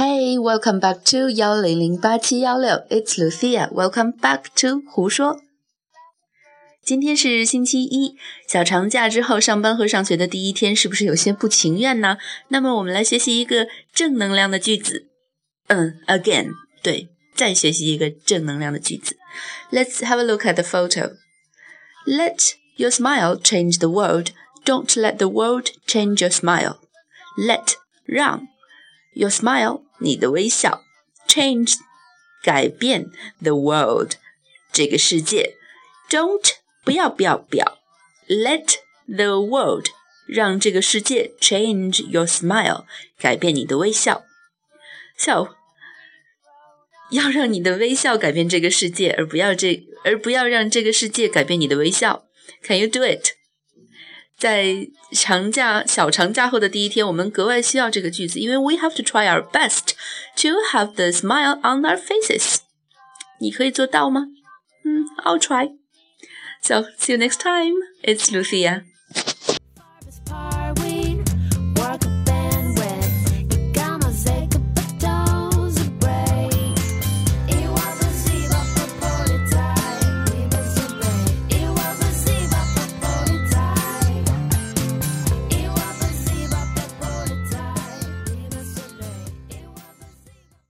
Hey, welcome back to 幺零零八七幺六。It's Lucia. Welcome back to 胡说。今天是星期一，小长假之后上班和上学的第一天，是不是有些不情愿呢？那么我们来学习一个正能量的句子。嗯，again，对，再学习一个正能量的句子。Let's have a look at the photo. Let your smile change the world. Don't let the world change your smile. Let 让 your smile 你的微笑 change 改变 the world 这个世界 don't 不要不要不要 let the world 让这个世界 change your smile 改变你的微笑 so 要让你的微笑改变这个世界，而不要这，而不要让这个世界改变你的微笑。Can you do it？ 在长假小长假后的第一天，我们格外需要这个句子，因为 we have to try our best to have the smile on our faces。你可以做到吗？嗯，I'll try. So see you next time. It's Lucia.